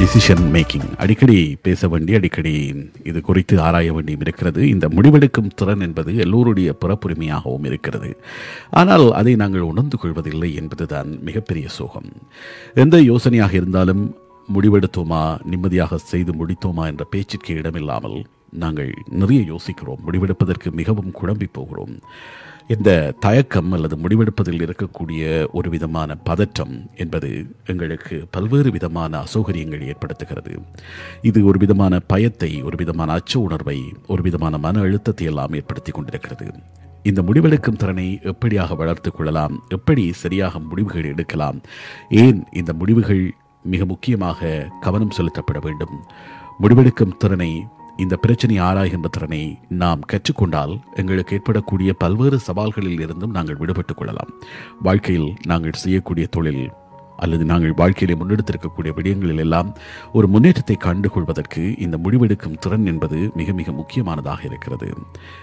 Decision making அடிக்கடி பேச வேண்டி அடிக்கடி இது குறித்து ஆராய வேண்டியும் இருக்கிறது. இந்த முடிவெடுக்கும் திறன் என்பது எல்லோருடைய பிறப்புரிமையாகவும் இருக்கிறது. ஆனால் அதை நாங்கள் உணர்ந்து கொள்வதில்லை என்பதுதான் மிகப்பெரிய சோகம். எந்த யோசனையாக இருந்தாலும் முடிவெடுத்தோமா நிம்மதியாக செய்து முடித்தோமா என்ற பேச்சிற்கு இடமில்லாமல் நாங்கள் நிறைய யோசிக்கிறோம். முடிவெடுப்பதற்கு மிகவும் குழம்பி போகிறோம். இந்த தயக்கம் அல்லது முடிவெடுப்பதில் இருக்கக்கூடிய ஒரு விதமான பதற்றம் என்பது எங்களுக்கு பல்வேறு விதமான அசௌகரியங்கள் ஏற்படுத்துகிறது. இது ஒரு விதமான பயத்தை ஒரு விதமான அச்ச உணர்வை ஒரு விதமான மன அழுத்தத்தை எல்லாம் ஏற்படுத்தி கொண்டிருக்கிறது. இந்த முடிவெடுக்கும் திறனை எப்படியாக வளர்த்து கொள்ளலாம்? எப்படி சரியாக முடிவுகள் எடுக்கலாம்? ஏன் இந்த முடிவுகள் மிக முக்கியமாக கவனம் செலுத்தப்பட வேண்டும்? முடிவெடுக்கும் திறனை இந்த பிரச்சனையை ஆராய்கின்ற திறனை நாம் கற்றுக்கொண்டால் எங்களுக்கு ஏற்படக்கூடிய பல்வேறு சவால்களில் இருந்தும் நாங்கள் விடுபட்டுக் கொள்ளலாம். வாழ்க்கையில் நாங்கள் செய்யக்கூடிய தொழில் அல்லது நாங்கள் வாழ்க்கையிலே முன்னெடுத்திருக்கக்கூடிய விடயங்களில் எல்லாம் ஒரு முன்னேற்றத்தை கண்டுகொள்வதற்கு இந்த முடிவெடுக்கும் திறன் என்பது மிக மிக முக்கியமானதாக இருக்கிறது.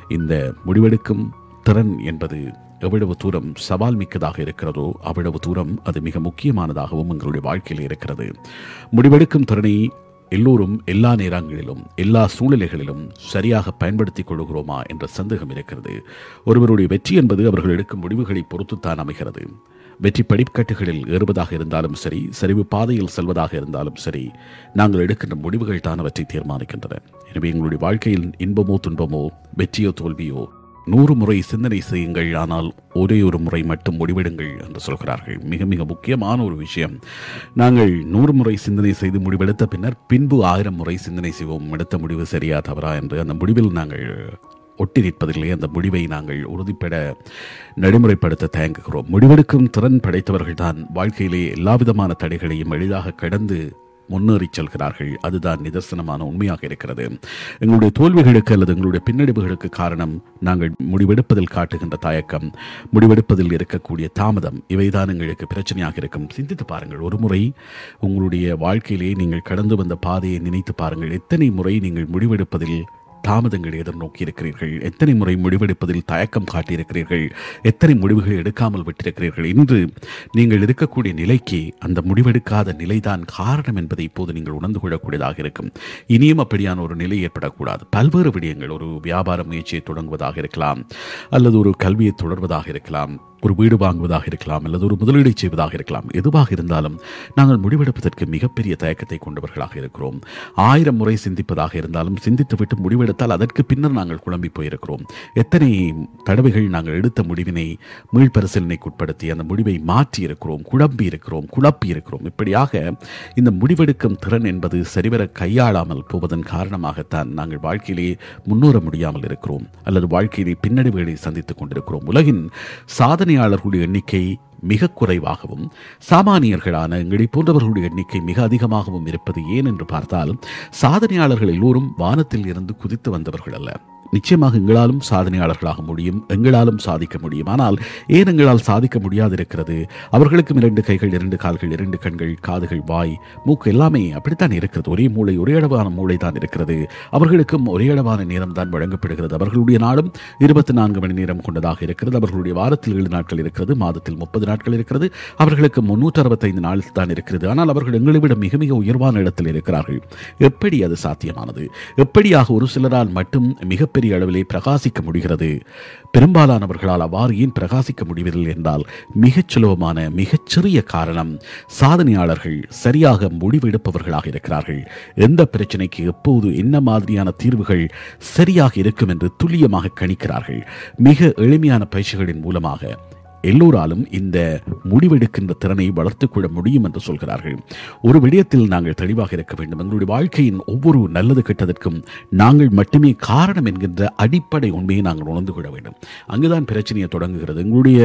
இந்த முடிவெடுக்கும் திறன் என்பது எவ்வளவு தூரம் சவால் மிக்கதாக இருக்கிறதோ அவ்வளவு தூரம் அது மிக முக்கியமானதாகவும் எங்களுடைய வாழ்க்கையில் இருக்கிறது. முடிவெடுக்கும் திறனை எல்லோரும் எல்லா நேரங்களிலும் எல்லா சூழ்நிலைகளிலும் சரியாக பயன்படுத்திக் கொள்கிறோமா என்ற சந்தேகம் இருக்கிறது. ஒருவருடைய வெற்றி என்பது அவர்கள் எடுக்கும் முடிவுகளை பொறுத்துத்தான் அமைகிறது. வெற்றி படிக்கட்டுகளில் ஏறுவதாக இருந்தாலும் சரி சரிவு பாதையில் செல்வதாக இருந்தாலும் சரி நாங்கள் எடுக்கின்ற முடிவுகள் தான் அவற்றை தீர்மானிக்கின்றன. எனவே எங்களுடைய வாழ்க்கையில் இன்பமோ துன்பமோ வெற்றியோ தோல்வியோ நூறு முறை சிந்தனை செய்யுங்கள் ஆனால் ஒரே ஒரு முறை மட்டும் முடிவெடுங்கள் என்று சொல்கிறார்கள். மிக மிக முக்கியமான ஒரு விஷயம். நாங்கள் நூறு முறை சிந்தனை செய்து முடிவெடுத்த பின்னர் பின்பு ஆயிரம் முறை சிந்தனை செய்வோம். எடுத்த முடிவு சரியா தவறா என்று அந்த முடிவில் நாங்கள் ஒட்டி நிற்பதில்லை அந்த முடிவை நாங்கள் உறுதிப்பட நடைமுறைப்படுத்த தயங்குகிறோம். முடிவெடுக்கும் திறன் படைத்தவர்கள் தான் வாழ்க்கையிலே எல்லா விதமான தடைகளையும் எளிதாக கடந்து முன்னேறி செல்கிறார்கள் அதுதான் நிதர்சனமான உண்மையாக இருக்கிறது. எங்களுடைய தோல்விகளுக்கு அல்லது எங்களுடைய பின்னடைவுகளுக்கு காரணம் நாங்கள் முடிவெடுப்பதில் காட்டுகின்ற தயக்கம் முடிவெடுப்பதில் இருக்கக்கூடிய தாமதம். இவைதான் எங்களுக்கு பிரச்சனையாக இருக்கும். சிந்தித்து பாருங்கள். ஒரு முறை உங்களுடைய வாழ்க்கையிலே நீங்கள் கடந்து வந்த பாதையை நினைத்து பாருங்கள். எத்தனை முறை நீங்கள் முடிவெடுப்பதில் தாமதங்களை எதிர்நோக்கி இருக்கிறீர்கள் எத்தனை முறை முடிவெடுப்பதில் தயக்கம் காட்டியிருக்கிறீர்கள். எத்தனை முடிவுகள் எடுக்காமல் விட்டிருக்கிறீர்கள். இன்று நீங்கள் இருக்கக்கூடிய நிலைக்கு அந்த முடிவெடுக்காத நிலைதான் காரணம் என்பதை இப்போது நீங்கள் உணர்ந்து கொள்ளக்கூடியதாக இருக்கும். இனியும் அப்படியான ஒரு நிலை ஏற்படக்கூடாது. பல்வேறு விடயங்கள் ஒரு வியாபார முயற்சியை தொடங்குவதாக இருக்கலாம். அல்லது ஒரு கல்வியை தொடர்வதாக இருக்கலாம். ஒரு வீடு வாங்குவதாக இருக்கலாம். அல்லது ஒரு முதலீடு செய்வதாக இருக்கலாம். எதுவாக இருந்தாலும் நாங்கள் முடிவெடுப்பதற்கு மிகப்பெரிய தயக்கத்தை கொண்டவர்களாக இருக்கிறோம். ஆயிரம் முறை சிந்திப்பதாக இருந்தாலும் சிந்தித்துவிட்டு எடுத்தால் அதற்கு பின்னர் நாங்கள் குழம்பி போயிருக்கிறோம். எத்தனை தடவைகள் நாங்கள் எடுத்த முடிவினை மீள்பரிசீலனைக்குட்படுத்தி அந்த முடிவை மாற்றி இருக்கிறோம் குழம்பி இருக்கிறோம் குழப்பி இருக்கிறோம் இப்படியாக இந்த முடிவெடுக்கும் திறன் என்பது சரிவர கையாளாமல் போவதன் காரணமாகத்தான் நாங்கள் வாழ்க்கையிலே முன்னேற முடியாமல் இருக்கிறோம். அல்லது வாழ்க்கையிலே பின்னடைவுகளை சந்தித்துக் கொண்டிருக்கிறோம். உலகின் சாதனையாளர்களுடைய எண்ணிக்கை மிக குறைவாகவும் சாமானியர்களான எங்களை போன்றவர்களுடைய எண்ணிக்கை மிக அதிகமாகவும் இருப்பது ஏன் என்று பார்த்தால் சாதனையாளர்கள் எல்லோரும் வானத்தில் இருந்து குதித்து வந்தவர்கள் அல்ல. நிச்சயமாக எங்களாலும் சாதனையாளர்களாக முடியும் எங்களாலும் சாதிக்க முடியும். ஆனால் ஏன் எங்களால் சாதிக்க முடியாதிருக்கிறது? அவர்களுக்கும் இரண்டு கைகள் இரண்டு கால்கள் இரண்டு கண்கள் காதுகள் வாய் மூக்கு எல்லாமே அப்படித்தான் இருக்கிறது. ஒரே மூளை ஒரே அளவான மூளை தான் இருக்கிறது. அவர்களுக்கும் ஒரே அளவான நேரம் தான் வழங்கப்படுகிறது. அவர்களுடைய நாடும் இருபத்தி நான்கு மணி நேரம் கொண்டதாக இருக்கிறது. அவர்களுடைய வாரத்தில் ஏழு நாட்கள் இருக்கிறது மாதத்தில் முப்பது நாட்கள் இருக்கிறது. அவர்களுக்கு முன்னூற்றி அறுபத்தைந்து நாள் தான் இருக்கிறது. ஆனால் அவர்கள் எங்களை விட மிக மிக உயர்வான இடத்தில் இருக்கிறார்கள். எப்படி அது சாத்தியமானது? எப்படியாக ஒரு சிலரால் மட்டும் மிக மிகப்பெரிய அளவிலே பிரகாசிக்க முடிகிறது. பெரும்பாலானவர்களால் அவ்வாறு ஏன் பிரகாசிக்க முடிவதில்லை என்றால் மிகச் சுலபமான மிகச்சிறிய காரணம் சாதனையாளர்கள் சரியாக முடிவெடுப்பவர்களாக இருக்கிறார்கள். எந்த பிரச்சனைக்கு எப்போது என்ன மாதிரியான தீர்வுகள் சரியாக இருக்கும் என்று துல்லியமாக கணிக்கிறார்கள். மிக எளிமையான பயிற்சிகளின் மூலமாக எல்லோராலும் இந்த முடிவெடுக்கின்ற திறனை வளர்த்துக்கொள்ள முடியும் என்று சொல்கிறார்கள். ஒரு விடயத்தில் நாங்கள் தெளிவாக இருக்க வேண்டும். எங்களுடைய வாழ்க்கையின் ஒவ்வொரு நல்லது கெட்டதற்கும் நாங்கள் மட்டுமே காரணம் என்கின்ற அடிப்படை உண்மையை நாங்கள் உணர்ந்து கொள்ள வேண்டும். அங்குதான் பிரச்சனையை தொடங்குகிறது. எங்களுடைய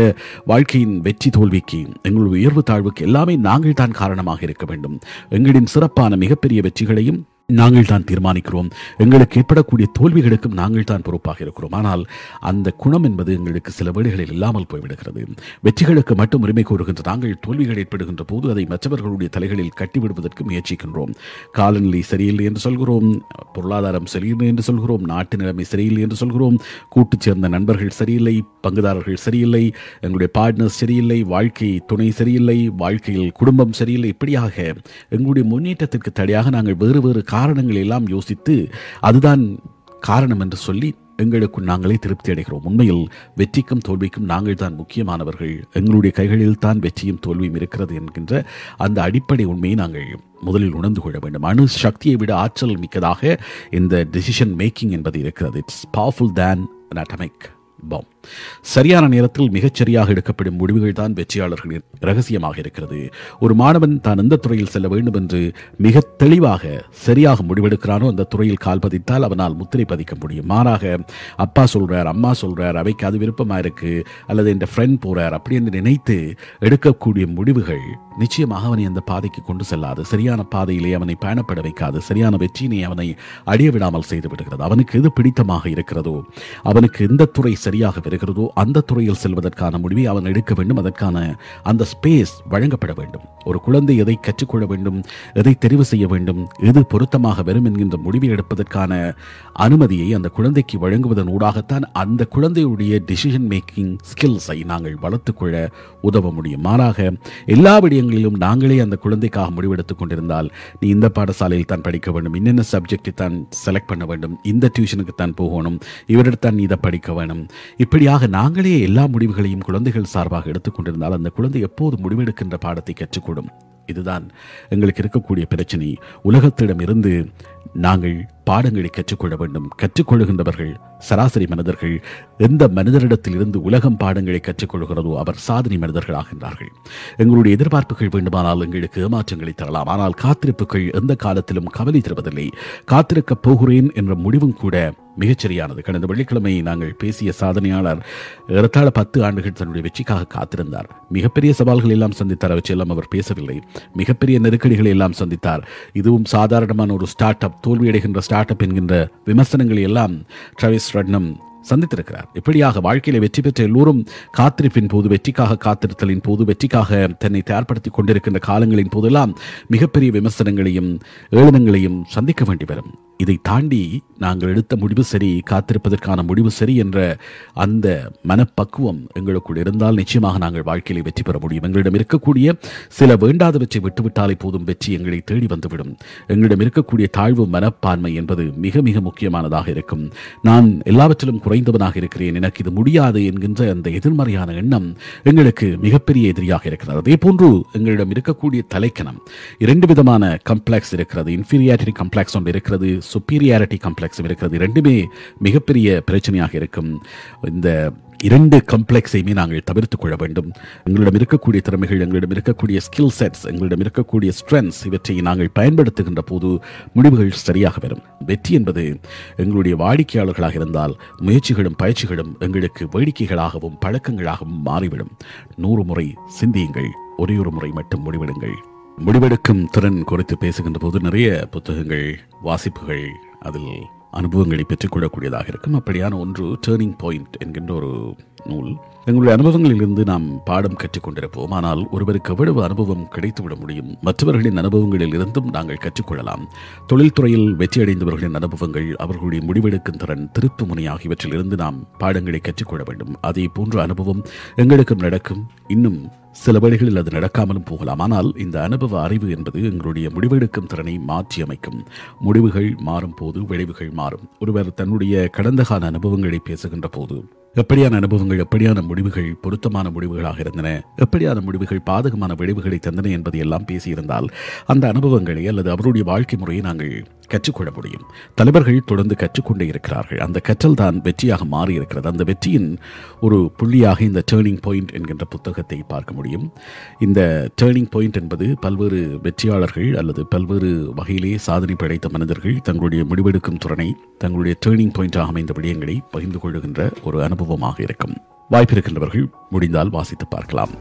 வாழ்க்கையின் வெற்றி தோல்விக்கு எங்களுடைய உயர்வு தாழ்வுக்கு எல்லாமே நாங்கள் தான் காரணமாக இருக்க வேண்டும். எங்களின் சிறப்பான மிகப்பெரிய வெற்றிகளையும் நாங்கள் தான் தீர்மானிக்கிறோம். எங்களுக்கு ஏற்படக்கூடிய தோல்விகளுக்கும் நாங்கள் தான் பொறுப்பாக இருக்கிறோம். ஆனால் அந்த குணம் என்பது எங்களுக்கு சில வேளைகளில் இல்லாமல் போய்விடுகிறது. வெற்றிகளுக்கு மட்டும் உரிமை கோருகின்ற நாங்கள் தோல்விகள் ஏற்படுகின்ற போது அதை மற்றவர்களுடைய தலைகளில் கட்டிவிடுவதற்கு முயற்சிக்கின்றோம். காலநிலை சரியில்லை என்று சொல்கிறோம். பொருளாதாரம் சரியில்லை என்று சொல்கிறோம். நாட்டு நிலைமை சரியில்லை என்று சொல்கிறோம். கூட்டு சேர்ந்த நண்பர்கள் சரியில்லை. பங்குதாரர்கள் சரியில்லை. எங்களுடைய பார்ட்னர்ஸ் சரியில்லை. வாழ்க்கை துணை சரியில்லை. வாழ்க்கையில் குடும்பம் சரியில்லை. இப்படியாக எங்களுடைய முன்னேற்றத்திற்கு தடையாக நாங்கள் வேறு வேறு காரணங்களை எல்லாம் யோசித்து அதுதான் காரணம் என்று சொல்லி எங்களுக்குள் நாங்களே திருப்தி அடைகிறோம். உண்மையில் வெற்றிக்கும் தோல்விக்கும் நாங்கள் தான் முக்கியமானவர்கள். எங்களுடைய கைகளில் தான் வெற்றியும் தோல்வியும் இருக்கிறது என்கின்ற அந்த அடிப்படை உண்மையை நாங்கள் முதலில் உணர்ந்து கொள்ள வேண்டும். அணு சக்தியை விட ஆற்றல் மிக்கதாக இந்த டெசிஷன் மேக்கிங் என்பது இருக்கிறது. It's powerful than an atomic bomb சரியான நேரத்தில் மிகச்சரியாக எடுக்கப்படும் முடிவுகள் தான் வெற்றியாளர்களின் ரகசியமாக இருக்கிறது. ஒரு மாணவன் தான் எந்த துறையில் செல்ல வேண்டும் என்று மிக தெளிவாக சரியாக முடிவெடுக்கிறானோ அந்த துறையில் கால் பதித்தால் அவனால் முத்திரை பதிக்க முடியும். மாறாக அப்பா சொல்றார் அம்மா சொல்றார் அவைக்கு அது விருப்பமா இருக்கு அல்லது என் ஃப்ரெண்ட் போறார் அப்படி என்று நினைத்து எடுக்கக்கூடிய முடிவுகள் நிச்சயமாக அவனை அந்த பாதைக்கு கொண்டு செல்லாது. சரியான பாதையிலே அவனை பயணப்பட வைக்காது. சரியான வெற்றியினை அவனை அடைய விடாமல் செய்து விடுகிறது. அவனுக்கு எது பிடித்தமாக இருக்கிறதோ அவனுக்கு எந்த துறை சரியாக வருகிறதோ அந்த துறையில் செல்வதற்கான முடிவை அவன் எடுக்க வேண்டும். அதற்கான அந்த ஸ்பேஸ் வழங்கப்பட வேண்டும். ஒரு குழந்தை எதை கற்றுக்கொள்ள வேண்டும் எதை தெரிவு செய்ய வேண்டும் எது பொருத்தமாக வரும் என்கின்ற முடிவை எடுப்பதற்கான அனுமதியை அந்த குழந்தைக்கு வழங்குவதன் ஊடாகத்தான் அந்த குழந்தையுடைய டிசிஷன் மேக்கிங் ஸ்கில்ஸை நாங்கள் வளர்த்துக்கொள்ள உதவ முடியும். மாறாக எல்லா விடயங்களிலும் நாங்களே அந்த குழந்தைக்காக முடிவெடுத்துக் கொண்டிருந்தால் நீ இந்த பாடசாலையில் தான் படிக்க வேண்டும் என்னென்ன சப்ஜெக்டை தான் செலக்ட் பண்ண வேண்டும் இந்த டியூஷனுக்கு தான் போகணும் இவரிடத்தான் நீ இதை படிக்க வேணும். இப்படியாக நாங்களே எல்லா முடிவுகளையும் குழந்தைகள் சார்பாக எடுத்துக்கொண்டிருந்தால் அந்த குழந்தை எப்போது முடிவெடுக்கின்ற பாடத்தை கற்றுக்கொடும்? இதுதான் எங்களுக்கு இருக்கக்கூடிய பிரச்சனை. உலகத்திடமிருந்து நாங்கள் பாடங்களை கற்றுக்கொள்ள வேண்டும். கற்றுக்கொள்கின்றவர்கள் சராசரி மனிதர்கள் எந்த மனிதரிடத்தில் இருந்து உலகம் பாடங்களை கற்றுக்கொள்கிறதோ அவர் சாதனை மனிதர்கள் ஆகின்றார்கள். எங்களுடைய எதிர்பார்ப்புகள் வேண்டுமானால் எங்களுக்கு ஏமாற்றங்களை தரலாம். ஆனால் காத்திருப்புகள் எந்த காலத்திலும் கவலை தருவதில்லை. காத்திருக்கப் போகிறேன் என்ற முடிவும் கூட மிகச்சரியானது. கடந்த வெள்ளிக்கிழமை நாங்கள் பேசிய சாதனையாளர் ஏறத்தாழ பத்து ஆண்டுகள் தன்னுடைய வெற்றிக்காக காத்திருந்தார். மிகப்பெரிய சவால்கள் எல்லாம் சந்தித்தார். அவற்றையெல்லாம் அவர் பேசவில்லை. மிகப்பெரிய நெருக்கடிகளை எல்லாம் சந்தித்தார். இதுவும் சாதாரணமான ஒரு ஸ்டார்ட் அப் தோல்வியடைகின்ற ஸ்டார்ட் அப் என்கின்ற விமர்சனங்களை எல்லாம் ட்ரவிஸ் ரட்னம் சந்தித்திருக்கிறார். இப்படியாக வாழ்க்கையில வெற்றி பெற்ற எல்லோரும் காத்திருப்பின் போது வெற்றிக்காக காத்திருத்தலின் போது வெற்றிக்காக தன்னை தயார்படுத்திக் கொண்டிருக்கின்ற காலங்களின் போதெல்லாம் மிகப்பெரிய விமர்சனங்களையும் ஏளனங்களையும் சந்திக்க வேண்டி வரும். இதை தாண்டி நாங்கள் எடுத்த முடிவு சரி காத்திருப்பதற்கான முடிவு சரி என்ற அந்த மனப்பக்குவம் எங்களுக்குள் இருந்தால் நிச்சயமாக நாங்கள் வாழ்க்கையில் வெற்றி பெற முடியும். எங்களிடம் இருக்கக்கூடிய சில வேண்டாதவற்றை விட்டுவிட்டாலே போதும் வெற்றி எங்களை தேடி வந்துவிடும். எங்களிடம் இருக்கக்கூடிய தாழ்வு மனப்பான்மை என்பது மிக மிக முக்கியமானதாக இருக்கும். நான் எல்லாவற்றிலும் குறைந்தவனாக இருக்கிறேன். எனக்கு இது முடியாது என்கின்ற அந்த எதிர்மறையான எண்ணம் எங்களுக்கு மிகப்பெரிய எதிரியாக இருக்கிறது. அதே போன்று எங்களிடம் இருக்கக்கூடிய தலைக்கணம் இரண்டு விதமான கம்ப்ளெக்ஸ் இருக்கிறது. இன்ஃபீரியாரிட்டி கம்ப்ளெக்ஸ் ஒன்று இருக்கிறது. சுப்பீரியாரிட்டி கம்ப்ளெக்ஸும் இருக்கிறது. ரெண்டுமே மிகப்பெரிய பிரச்சனையாக இருக்கும். இந்த இரண்டு கம்ப்ளெக்ஸையுமே நாங்கள் தவிர்த்து கொள்ள வேண்டும். எங்களிடம் இருக்கக்கூடிய திறமைகள் எங்களிடம் இருக்கக்கூடிய ஸ்கில் செட்ஸ் எங்களிடம் இருக்கக்கூடிய ஸ்ட்ரென்த்ஸ் இவற்றை நாங்கள் பயன்படுத்துகின்ற போது முடிவுகள் சரியாக வரும். வெற்றி என்பது எங்களுடைய வாடிக்கையாளர்களாக இருந்தால் முயற்சிகளும் பயிற்சிகளும் எங்களுக்கு வேடிக்கைகளாகவும் பழக்கங்களாகவும் மாறிவிடும். நூறு முறை சிந்தியுங்கள் ஒரே ஒரு முறை மட்டும் முடிவெடுங்கள். முடிவெடுக்கும் திறன் குறித்து பேசுகின்ற போது நிறைய புத்தகங்கள் வாசிப்புகள் அதில் அனுபவங்களை பெற்றுக்கொள்ளக்கூடியதாக இருக்கும். அப்படியான ஒன்று டேர்னிங் பாயிண்ட் என்கின்ற ஒரு நூல். எங்களுடைய அனுபவங்களிலிருந்து நாம் பாடம் கற்றுக்கொண்டிருப்போம். ஆனால் ஒருவருக்கு எவ்வளவு அனுபவம் கிடைத்துவிட முடியும்? மற்றவர்களின் அனுபவங்களில் இருந்தும் நாங்கள் கற்றுக்கொள்ளலாம். தொழில்துறையில் வெற்றியடைந்தவர்களின் அனுபவங்கள் அவர்களுடைய முடிவெடுக்கும் திறன் திருப்பு முனை ஆகியவற்றில் இருந்து நாம் பாடங்களை கற்றுக்கொள்ள வேண்டும். அதே போன்ற அனுபவம் எங்களுக்கும் நடக்கும். இன்னும் சில வேளைகளில் அது நடக்காமலும் போகலாம். ஆனால் இந்த அனுபவ அறிவு என்பது எங்களுடைய முடிவெடுக்கும் திறனை மாற்றி அமைக்கும் முடிவுகள் மாறும் போது விளைவுகள் மாறும். ஒருவர் தன்னுடைய கடந்த கால அனுபவங்களை பேசுகின்ற போது எப்படியான அனுபவங்கள் எப்படியான முடிவுகள் பொருத்தமான முடிவுகளாக இருந்தன எப்படியான முடிவுகள் பாதகமான விளைவுகளை தந்தன என்பதை எல்லாம் பேசியிருந்தால் அந்த அனுபவங்களை அல்லது அவருடைய வாழ்க்கை முறையை நாங்கள் கற்றுக்கொள்ள முடியும். தலைவர்கள் தொடர்ந்து கற்றுக்கொண்டே இருக்கிறார்கள். அந்த கற்றல் தான் வெற்றியாக மாறி இருக்கிறது அந்த வெற்றியின் ஒரு புள்ளியாக இந்த டேர்னிங் பாயிண்ட் என்கின்ற புத்தகத்தை பார்க்க முடியும். இந்த டேர்னிங் பாயிண்ட் என்பது பல்வேறு வெற்றியாளர்கள் அல்லது பல்வேறு வகையிலே சாதனை படைத்த மனிதர்கள் தங்களுடைய முடிவெடுக்கும் திறனை தங்களுடைய டேர்னிங் பாயிண்டாக அமைந்த விடயங்களை பகிர்ந்து கொள்ளுகின்ற ஒரு அனுபவமாக இருக்கும். வாய்ப்பிருக்கின்றவர்கள் முடிந்தால் வாசித்து பார்க்கலாம்.